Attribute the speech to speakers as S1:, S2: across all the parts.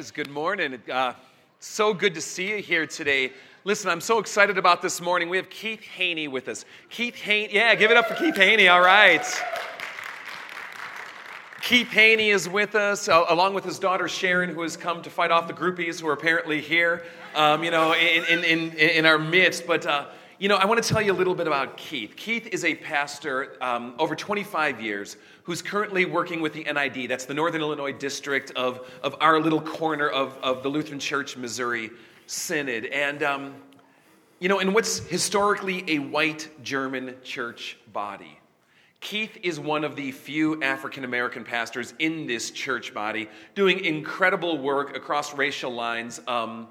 S1: guys, good morning. Uh, so good to see you here today. Listen, I'm so excited about this morning. We have Keith Haney with us. Keith Haney, yeah, give it up for Keith Haney, all right. Keith Haney is with us, uh, along with his daughter Sharon, who has come to fight off the groupies who are apparently here, um, you know, in, in, in, in, our midst. But, uh, you know, I want to tell you a little bit about Keith. Keith is a pastor um, over 25 years who's currently working with the NID. That's the Northern Illinois district of, of our little corner of, of the Lutheran Church Missouri Synod. And, um, you know, in what's historically a white German church body. Keith is one of the few African American pastors in this church body doing incredible work across racial lines um,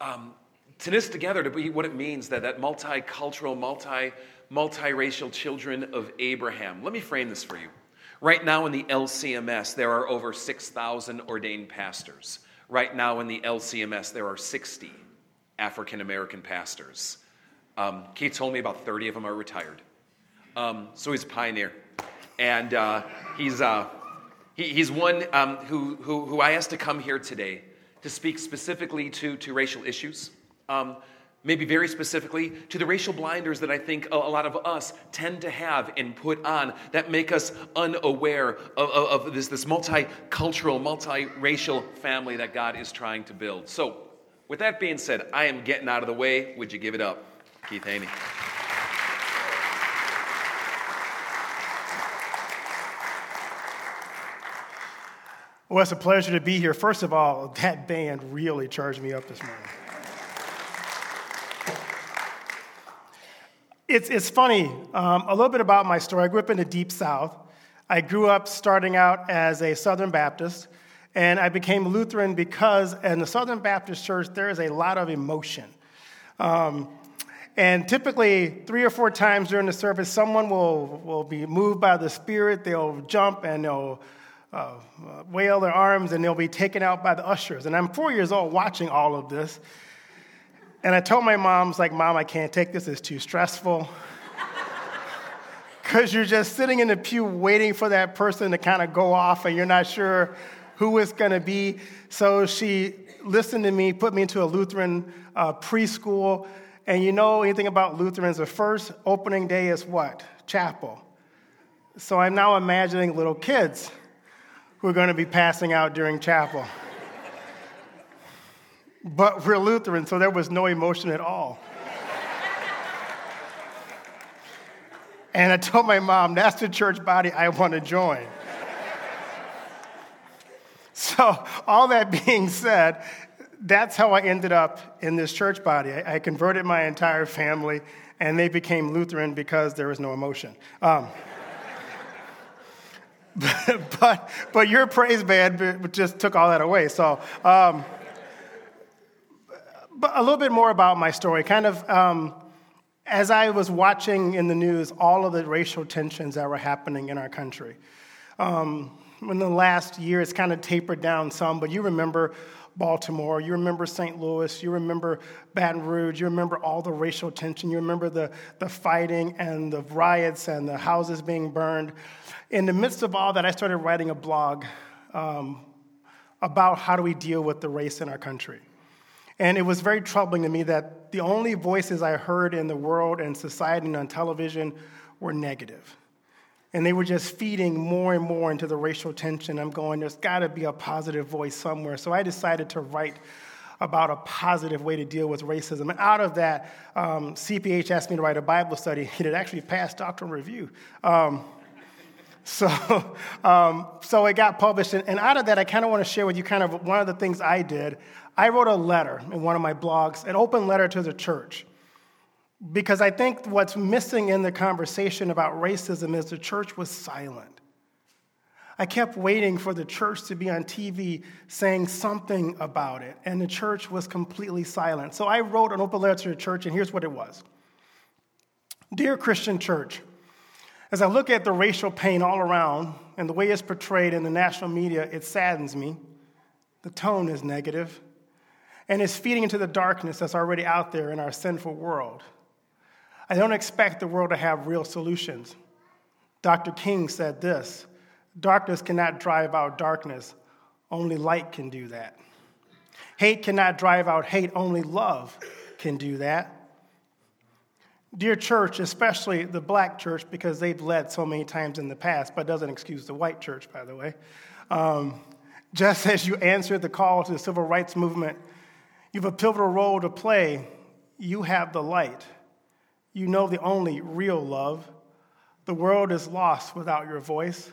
S1: um, to knit together to be what it means that, that multicultural, multi, multiracial children of Abraham. Let me frame this for you. Right now in the LCMS, there are over 6,000 ordained pastors. Right now in the LCMS, there are 60 African American pastors. Um, Keith told me about 30 of them are retired. Um, so he's a pioneer. And uh, he's, uh, he, he's one um, who, who, who, I asked to come here today to speak specifically to, to racial issues. Um, maybe very specifically to the racial blinders that I think a, lot of us tend to have and put on that make us unaware of, of, of this, this multicultural, multiracial family that God is trying to build. So, with that being said, I am getting out of the way. Would you give it up, Keith Haney?
S2: Well, it's a pleasure to be here. First of all, that band really charged me up this morning. It's, it's funny, um, a little bit about my story. I grew up in the Deep South. I grew up starting out as a Southern Baptist, and I became Lutheran because in the Southern Baptist Church, there is a lot of emotion. Um, and typically, three or four times during the service, someone will, will be moved by the Spirit. They'll jump and they'll uh, wail their arms and they'll be taken out by the ushers. And I'm four years old watching all of this. And I told my mom, I was like, Mom, I can't take this, it's too stressful. Because you're just sitting in the pew waiting for that person to kind of go off and you're not sure who it's going to be. So she listened to me, put me into a Lutheran uh, preschool. And you know anything about Lutherans, the first opening day is what? Chapel. So I'm now imagining little kids who are going to be passing out during chapel. But we're Lutheran, so there was no emotion at all. and I told my mom, that's the church body I want to join. so, all that being said, that's how I ended up in this church body. I, I converted my entire family, and they became Lutheran because there was no emotion. Um, but, but your praise band just took all that away. So, um, but a little bit more about my story. Kind of um, as I was watching in the news all of the racial tensions that were happening in our country. Um, in the last year, it's kind of tapered down some, but you remember Baltimore, you remember St. Louis, you remember Baton Rouge, you remember all the racial tension, you remember the, the fighting and the riots and the houses being burned. In the midst of all that, I started writing a blog um, about how do we deal with the race in our country. And it was very troubling to me that the only voices I heard in the world and society and on television were negative. And they were just feeding more and more into the racial tension. I'm going, there's got to be a positive voice somewhere. So I decided to write about a positive way to deal with racism. And out of that, um, CPH asked me to write a Bible study. It had actually passed doctoral review. Um, so, um, so it got published. And, and out of that, I kind of want to share with you kind of one of the things I did. I wrote a letter in one of my blogs, an open letter to the church. Because I think what's missing in the conversation about racism is the church was silent. I kept waiting for the church to be on TV saying something about it, and the church was completely silent. So I wrote an open letter to the church, and here's what it was Dear Christian Church, as I look at the racial pain all around and the way it's portrayed in the national media, it saddens me. The tone is negative, and it's feeding into the darkness that's already out there in our sinful world. I don't expect the world to have real solutions. Dr. King said this Darkness cannot drive out darkness, only light can do that. Hate cannot drive out hate, only love can do that. Dear church, especially the black church, because they've led so many times in the past, but doesn't excuse the white church, by the way. Um, just as you answered the call to the civil rights movement, you have a pivotal role to play. You have the light. You know the only real love. The world is lost without your voice,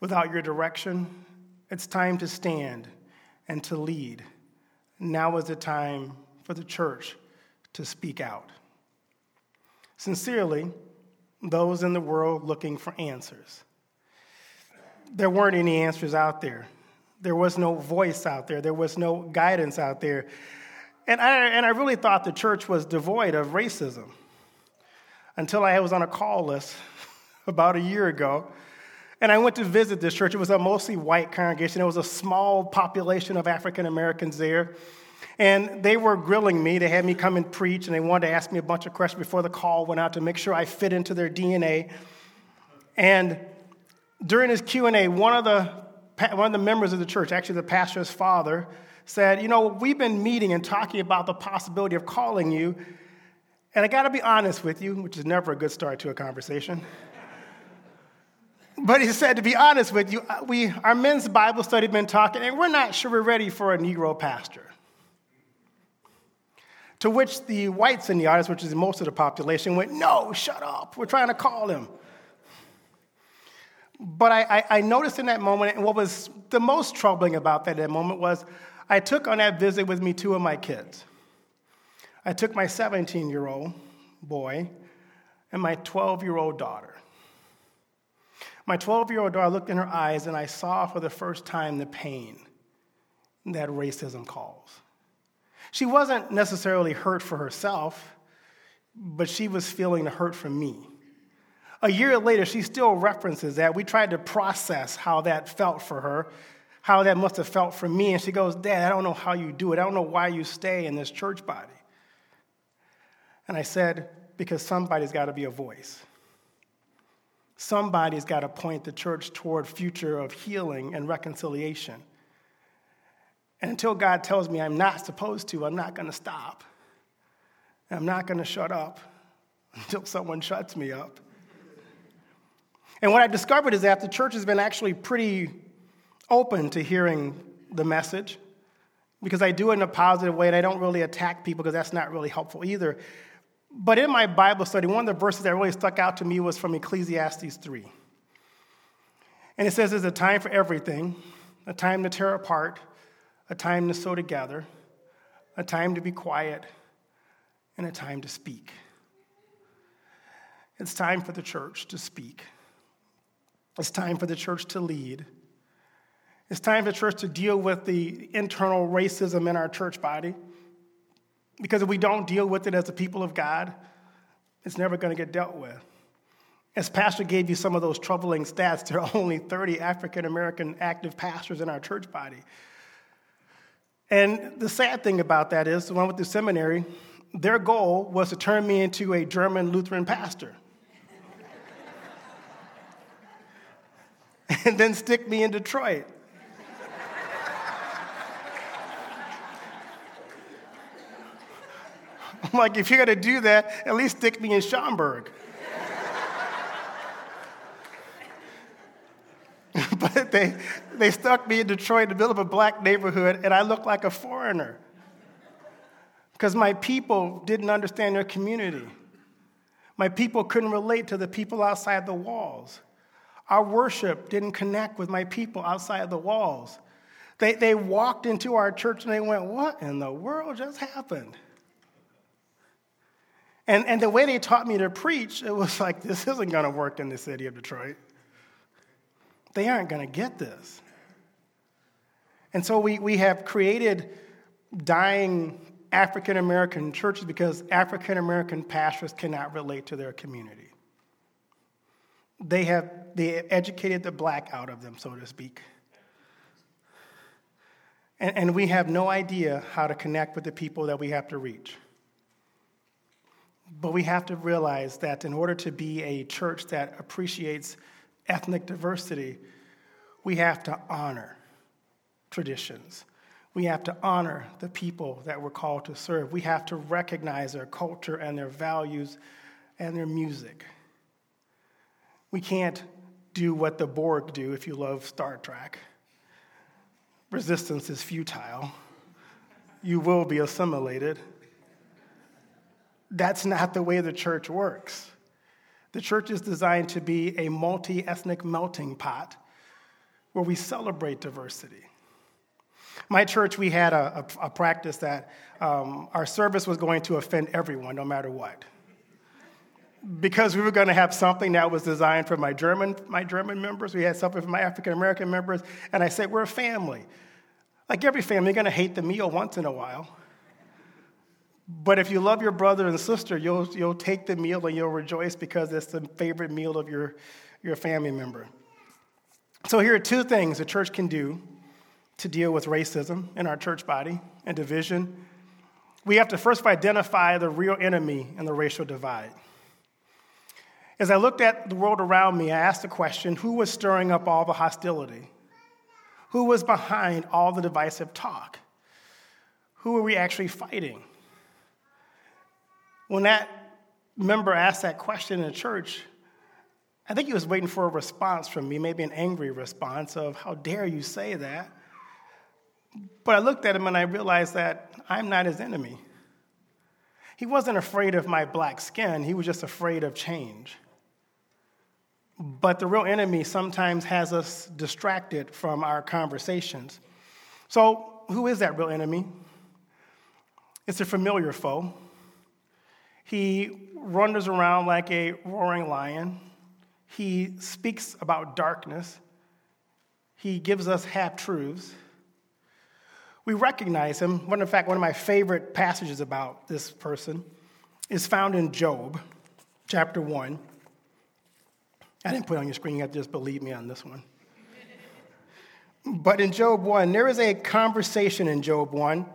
S2: without your direction. It's time to stand and to lead. Now is the time for the church to speak out. Sincerely, those in the world looking for answers. There weren't any answers out there. There was no voice out there. There was no guidance out there. And I, and I really thought the church was devoid of racism until I was on a call list about a year ago. And I went to visit this church. It was a mostly white congregation. There was a small population of African Americans there. And they were grilling me. They had me come and preach, and they wanted to ask me a bunch of questions before the call went out to make sure I fit into their DNA. And during his Q&A, one of the, one of the members of the church, actually the pastor's father, said, you know, we've been meeting and talking about the possibility of calling you. And I got to be honest with you, which is never a good start to a conversation. but he said, to be honest with you, we, our men's Bible study been talking, and we're not sure we're ready for a Negro pastor. To which the whites in the audience, which is most of the population, went, No, shut up. We're trying to call him. But I, I, I noticed in that moment, and what was the most troubling about that, that moment was I took on that visit with me two of my kids. I took my 17 year old boy and my 12 year old daughter. My 12 year old daughter looked in her eyes, and I saw for the first time the pain that racism calls. She wasn't necessarily hurt for herself, but she was feeling the hurt from me. A year later, she still references that. We tried to process how that felt for her, how that must have felt for me. And she goes, Dad, I don't know how you do it. I don't know why you stay in this church body. And I said, Because somebody's got to be a voice. Somebody's got to point the church toward future of healing and reconciliation. And until God tells me I'm not supposed to, I'm not going to stop. I'm not going to shut up until someone shuts me up. And what I've discovered is that the church has been actually pretty open to hearing the message because I do it in a positive way and I don't really attack people because that's not really helpful either. But in my Bible study, one of the verses that really stuck out to me was from Ecclesiastes 3. And it says there's a time for everything, a time to tear apart, a time to sew together, a time to be quiet, and a time to speak. It's time for the church to speak. It's time for the church to lead. It's time for the church to deal with the internal racism in our church body. Because if we don't deal with it as the people of God, it's never going to get dealt with. As Pastor gave you some of those troubling stats, there are only 30 African American active pastors in our church body. And the sad thing about that is, the one with the seminary, their goal was to turn me into a German Lutheran pastor. and then stick me in Detroit. I'm like, if you're to do that, at least stick me in Schaumburg. they, they stuck me in Detroit in the middle of a black neighborhood, and I looked like a foreigner because my people didn't understand their community. My people couldn't relate to the people outside the walls. Our worship didn't connect with my people outside the walls. They, they walked into our church and they went, What in the world just happened? And, and the way they taught me to preach, it was like, This isn't going to work in the city of Detroit. They aren't going to get this. And so we, we have created dying African American churches because African American pastors cannot relate to their community. They have they educated the black out of them, so to speak. And, and we have no idea how to connect with the people that we have to reach. But we have to realize that in order to be a church that appreciates ethnic diversity, we have to honor traditions. We have to honor the people that we're called to serve. We have to recognize their culture and their values and their music. We can't do what the Borg do if you love Star Trek. Resistance is futile. You will be assimilated. That's not the way the church works. The church is designed to be a multi ethnic melting pot where we celebrate diversity. My church, we had a, a, a practice that um, our service was going to offend everyone, no matter what. Because we were going to have something that was designed for my German, my German members, we had something for my African American members, and I said, We're a family. Like every family, you're going to hate the meal once in a while. But if you love your brother and sister, you'll, you'll take the meal and you'll rejoice because it's the favorite meal of your, your family member. So, here are two things the church can do to deal with racism in our church body and division. We have to first identify the real enemy in the racial divide. As I looked at the world around me, I asked the question who was stirring up all the hostility? Who was behind all the divisive talk? Who are we actually fighting? When that member asked that question in the church, I think he was waiting for a response from me, maybe an angry response of, How dare you say that? But I looked at him and I realized that I'm not his enemy. He wasn't afraid of my black skin, he was just afraid of change. But the real enemy sometimes has us distracted from our conversations. So, who is that real enemy? It's a familiar foe. He wanders around like a roaring lion. He speaks about darkness. He gives us half truths. We recognize him. One, in fact, one of my favorite passages about this person is found in Job, chapter 1. I didn't put it on your screen, you have to just believe me on this one. But in Job 1, there is a conversation in Job 1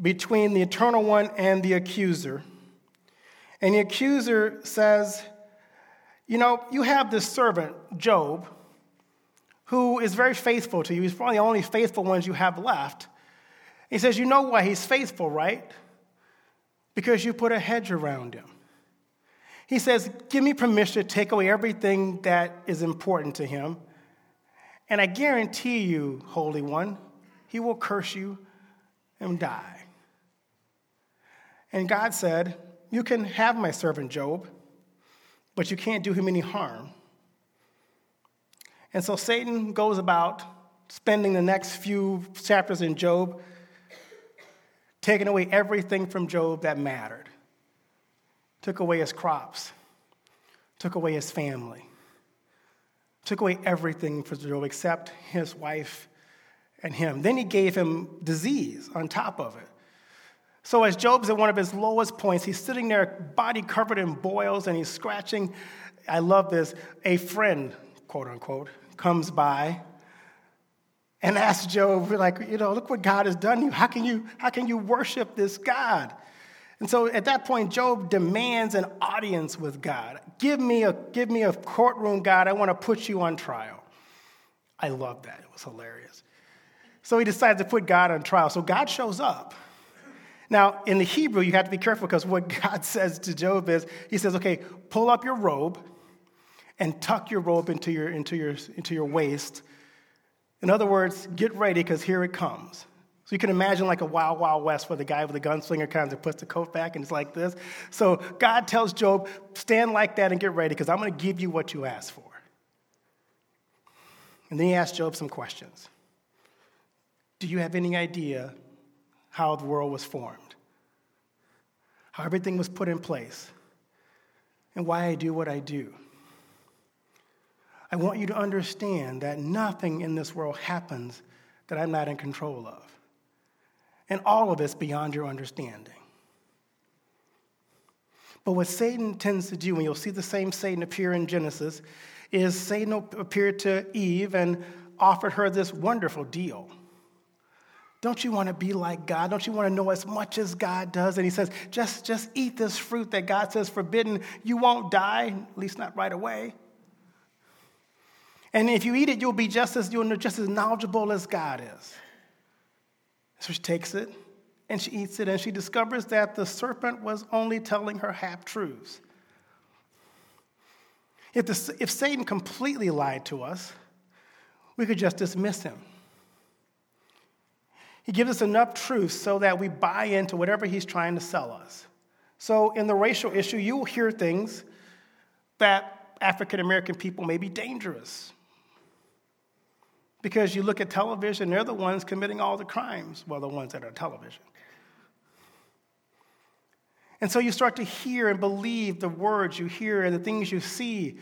S2: between the Eternal One and the accuser. And the accuser says, You know, you have this servant, Job, who is very faithful to you. He's probably the only faithful ones you have left. He says, You know why he's faithful, right? Because you put a hedge around him. He says, Give me permission to take away everything that is important to him. And I guarantee you, Holy One, he will curse you and die. And God said, you can have my servant Job, but you can't do him any harm. And so Satan goes about spending the next few chapters in Job taking away everything from Job that mattered. Took away his crops, took away his family, took away everything from Job except his wife and him. Then he gave him disease on top of it. So, as Job's at one of his lowest points, he's sitting there, body covered in boils, and he's scratching. I love this. A friend, quote unquote, comes by and asks Job, like, you know, look what God has done to you. How can you, how can you worship this God? And so at that point, Job demands an audience with God. Give me a, give me a courtroom, God. I want to put you on trial. I love that. It was hilarious. So he decides to put God on trial. So God shows up. Now, in the Hebrew, you have to be careful because what God says to Job is, He says, okay, pull up your robe and tuck your robe into your, into your, into your waist. In other words, get ready because here it comes. So you can imagine like a wild, wild west where the guy with the gunslinger comes and puts the coat back and it's like this. So God tells Job, stand like that and get ready because I'm going to give you what you asked for. And then he asks Job some questions. Do you have any idea how the world was formed, how everything was put in place, and why I do what I do. I want you to understand that nothing in this world happens that I'm not in control of. And all of it's beyond your understanding. But what Satan tends to do, and you'll see the same Satan appear in Genesis, is Satan appeared to Eve and offered her this wonderful deal. Don't you want to be like God? Don't you want to know as much as God does? And he says, just, just eat this fruit that God says forbidden. You won't die, at least not right away. And if you eat it, you'll be just as, you'll just as knowledgeable as God is. So she takes it and she eats it, and she discovers that the serpent was only telling her half truths. If, if Satan completely lied to us, we could just dismiss him. He gives us enough truth so that we buy into whatever he's trying to sell us. So, in the racial issue, you will hear things that African American people may be dangerous. Because you look at television, they're the ones committing all the crimes, well, the ones that are television. And so you start to hear and believe the words you hear and the things you see,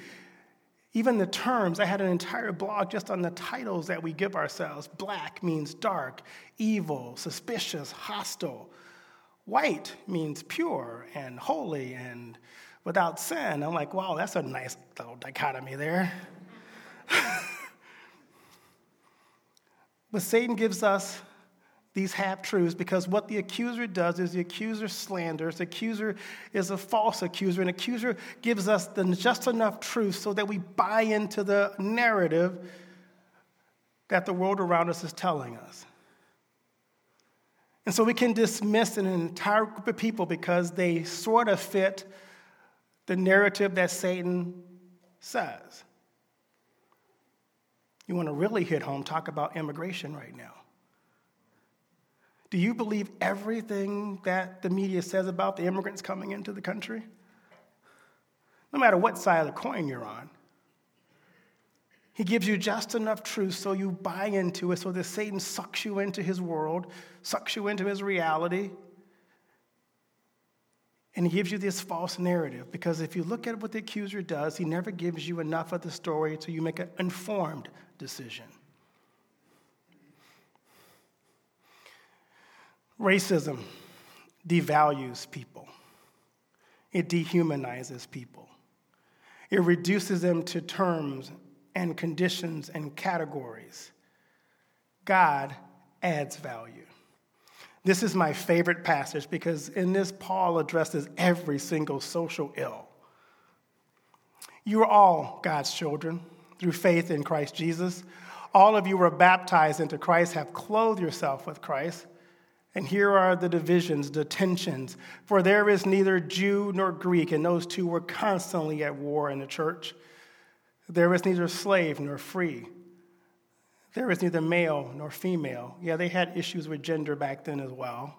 S2: even the terms. I had an entire blog just on the titles that we give ourselves. Black means dark, evil, suspicious, hostile. White means pure and holy and without sin. I'm like, wow, that's a nice little dichotomy there. but Satan gives us these half truths because what the accuser does is the accuser slanders. The accuser is a false accuser. An accuser gives us the, just enough truth so that we buy into the narrative that the world around us is telling us. And so we can dismiss an entire group of people because they sort of fit the narrative that Satan says. You want to really hit home, talk about immigration right now. Do you believe everything that the media says about the immigrants coming into the country? No matter what side of the coin you're on. He gives you just enough truth so you buy into it, so that Satan sucks you into his world, sucks you into his reality. And he gives you this false narrative because if you look at what the accuser does, he never gives you enough of the story until you make an informed decision. Racism devalues people, it dehumanizes people, it reduces them to terms and conditions and categories. God adds value. This is my favorite passage because in this, Paul addresses every single social ill. You are all God's children through faith in Christ Jesus. All of you were baptized into Christ, have clothed yourself with Christ. And here are the divisions, the tensions. For there is neither Jew nor Greek, and those two were constantly at war in the church. There is neither slave nor free. There is neither male nor female. Yeah, they had issues with gender back then as well.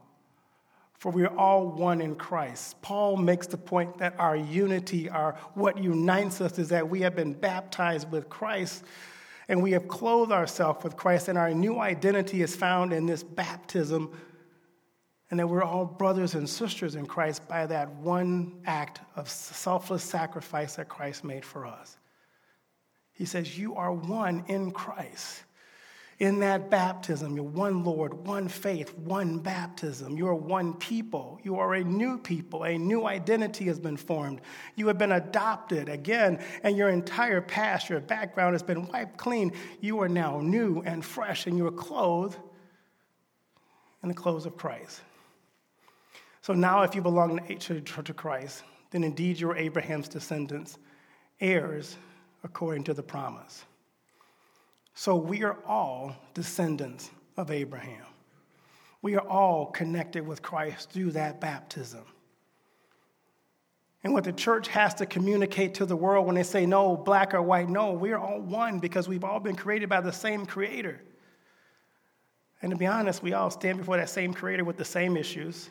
S2: For we are all one in Christ. Paul makes the point that our unity, our what unites us, is that we have been baptized with Christ and we have clothed ourselves with Christ, and our new identity is found in this baptism and that we're all brothers and sisters in Christ by that one act of selfless sacrifice that Christ made for us. He says, You are one in Christ. In that baptism, you're one Lord, one faith, one baptism. You are one people. You are a new people. A new identity has been formed. You have been adopted again, and your entire past, your background has been wiped clean. You are now new and fresh, and you are clothed in the clothes of Christ. So now, if you belong to, to Christ, then indeed you are Abraham's descendants, heirs according to the promise. So we are all descendants of Abraham. We are all connected with Christ through that baptism. And what the church has to communicate to the world when they say no, black or white, no, we are all one because we've all been created by the same creator. And to be honest, we all stand before that same creator with the same issues,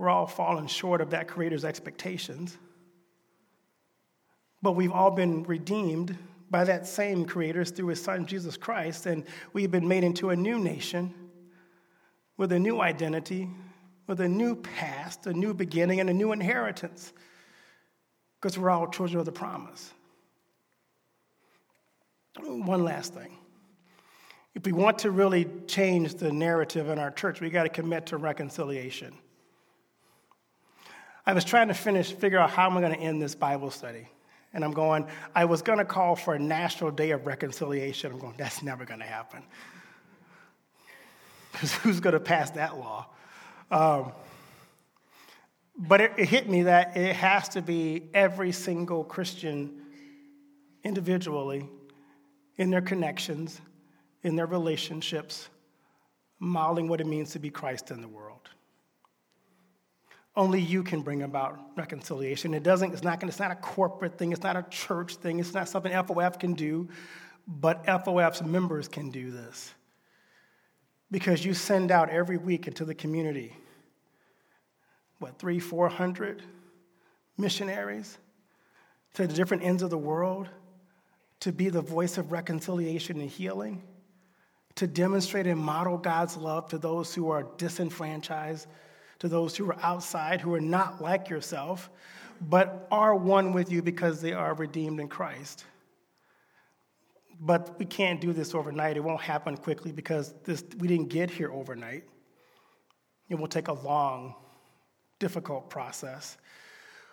S2: we're all falling short of that Creator's expectations. But we've all been redeemed by that same Creator through His Son, Jesus Christ, and we've been made into a new nation with a new identity, with a new past, a new beginning, and a new inheritance, because we're all children of the promise. One last thing. If we want to really change the narrative in our church, we got to commit to reconciliation. I was trying to finish, figure out how am I going to end this Bible study. And I'm going, I was going to call for a National Day of Reconciliation. I'm going, that's never going to happen. Because who's going to pass that law? Um, but it, it hit me that it has to be every single Christian individually in their connections, in their relationships, modeling what it means to be Christ in the world. Only you can bring about reconciliation. It doesn't, it's not, it's not a corporate thing, it's not a church thing, it's not something FOF can do, but FOF's members can do this. Because you send out every week into the community, what, three, four hundred missionaries to the different ends of the world to be the voice of reconciliation and healing, to demonstrate and model God's love to those who are disenfranchised to those who are outside, who are not like yourself, but are one with you because they are redeemed in Christ. But we can't do this overnight. It won't happen quickly because this, we didn't get here overnight. It will take a long, difficult process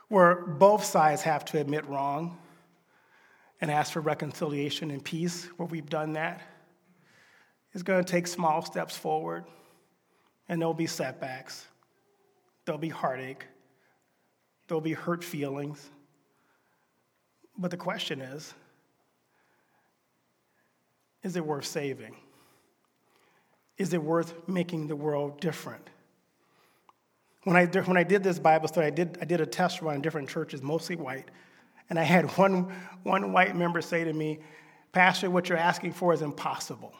S2: where both sides have to admit wrong and ask for reconciliation and peace where we've done that. It's going to take small steps forward, and there'll be setbacks. There'll be heartache. There'll be hurt feelings. But the question is is it worth saving? Is it worth making the world different? When I, when I did this Bible study, I did, I did a test run in different churches, mostly white. And I had one, one white member say to me, Pastor, what you're asking for is impossible.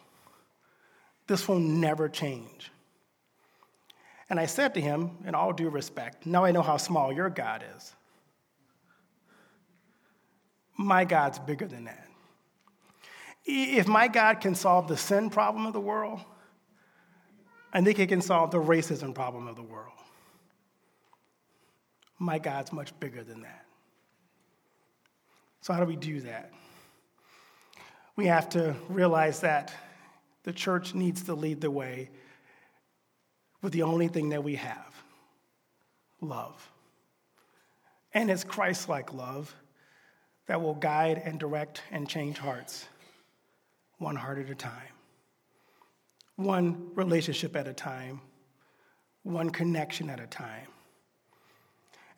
S2: This will never change. And I said to him, in all due respect, now I know how small your God is. My God's bigger than that. If my God can solve the sin problem of the world, I think he can solve the racism problem of the world. My God's much bigger than that. So, how do we do that? We have to realize that the church needs to lead the way with the only thing that we have love. And it's Christ like love that will guide and direct and change hearts, one heart at a time, one relationship at a time, one connection at a time.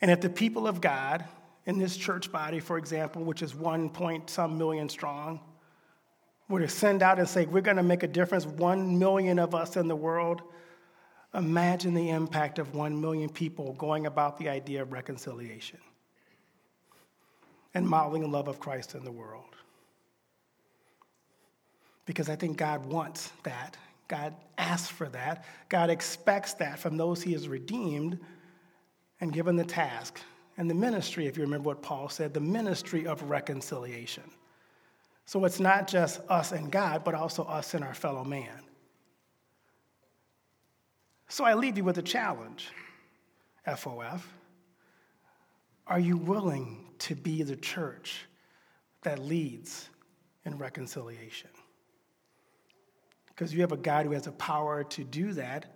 S2: And if the people of God in this church body, for example, which is one point some million strong, were to send out and say, We're going to make a difference, one million of us in the world Imagine the impact of one million people going about the idea of reconciliation and modeling the love of Christ in the world. Because I think God wants that. God asks for that. God expects that from those he has redeemed and given the task and the ministry, if you remember what Paul said, the ministry of reconciliation. So it's not just us and God, but also us and our fellow man. So I leave you with a challenge, FOF. Are you willing to be the church that leads in reconciliation? Because you have a God who has the power to do that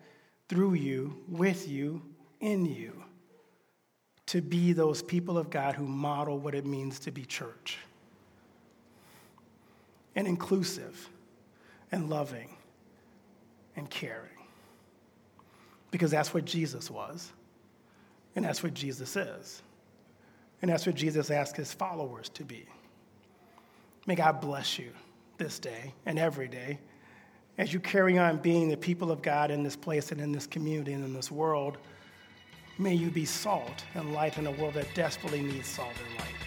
S2: through you, with you, in you, to be those people of God who model what it means to be church and inclusive and loving and caring because that's what Jesus was, and that's what Jesus is, and that's what Jesus asked his followers to be. May God bless you this day and every day as you carry on being the people of God in this place and in this community and in this world. May you be salt and light in a world that desperately needs salt and light.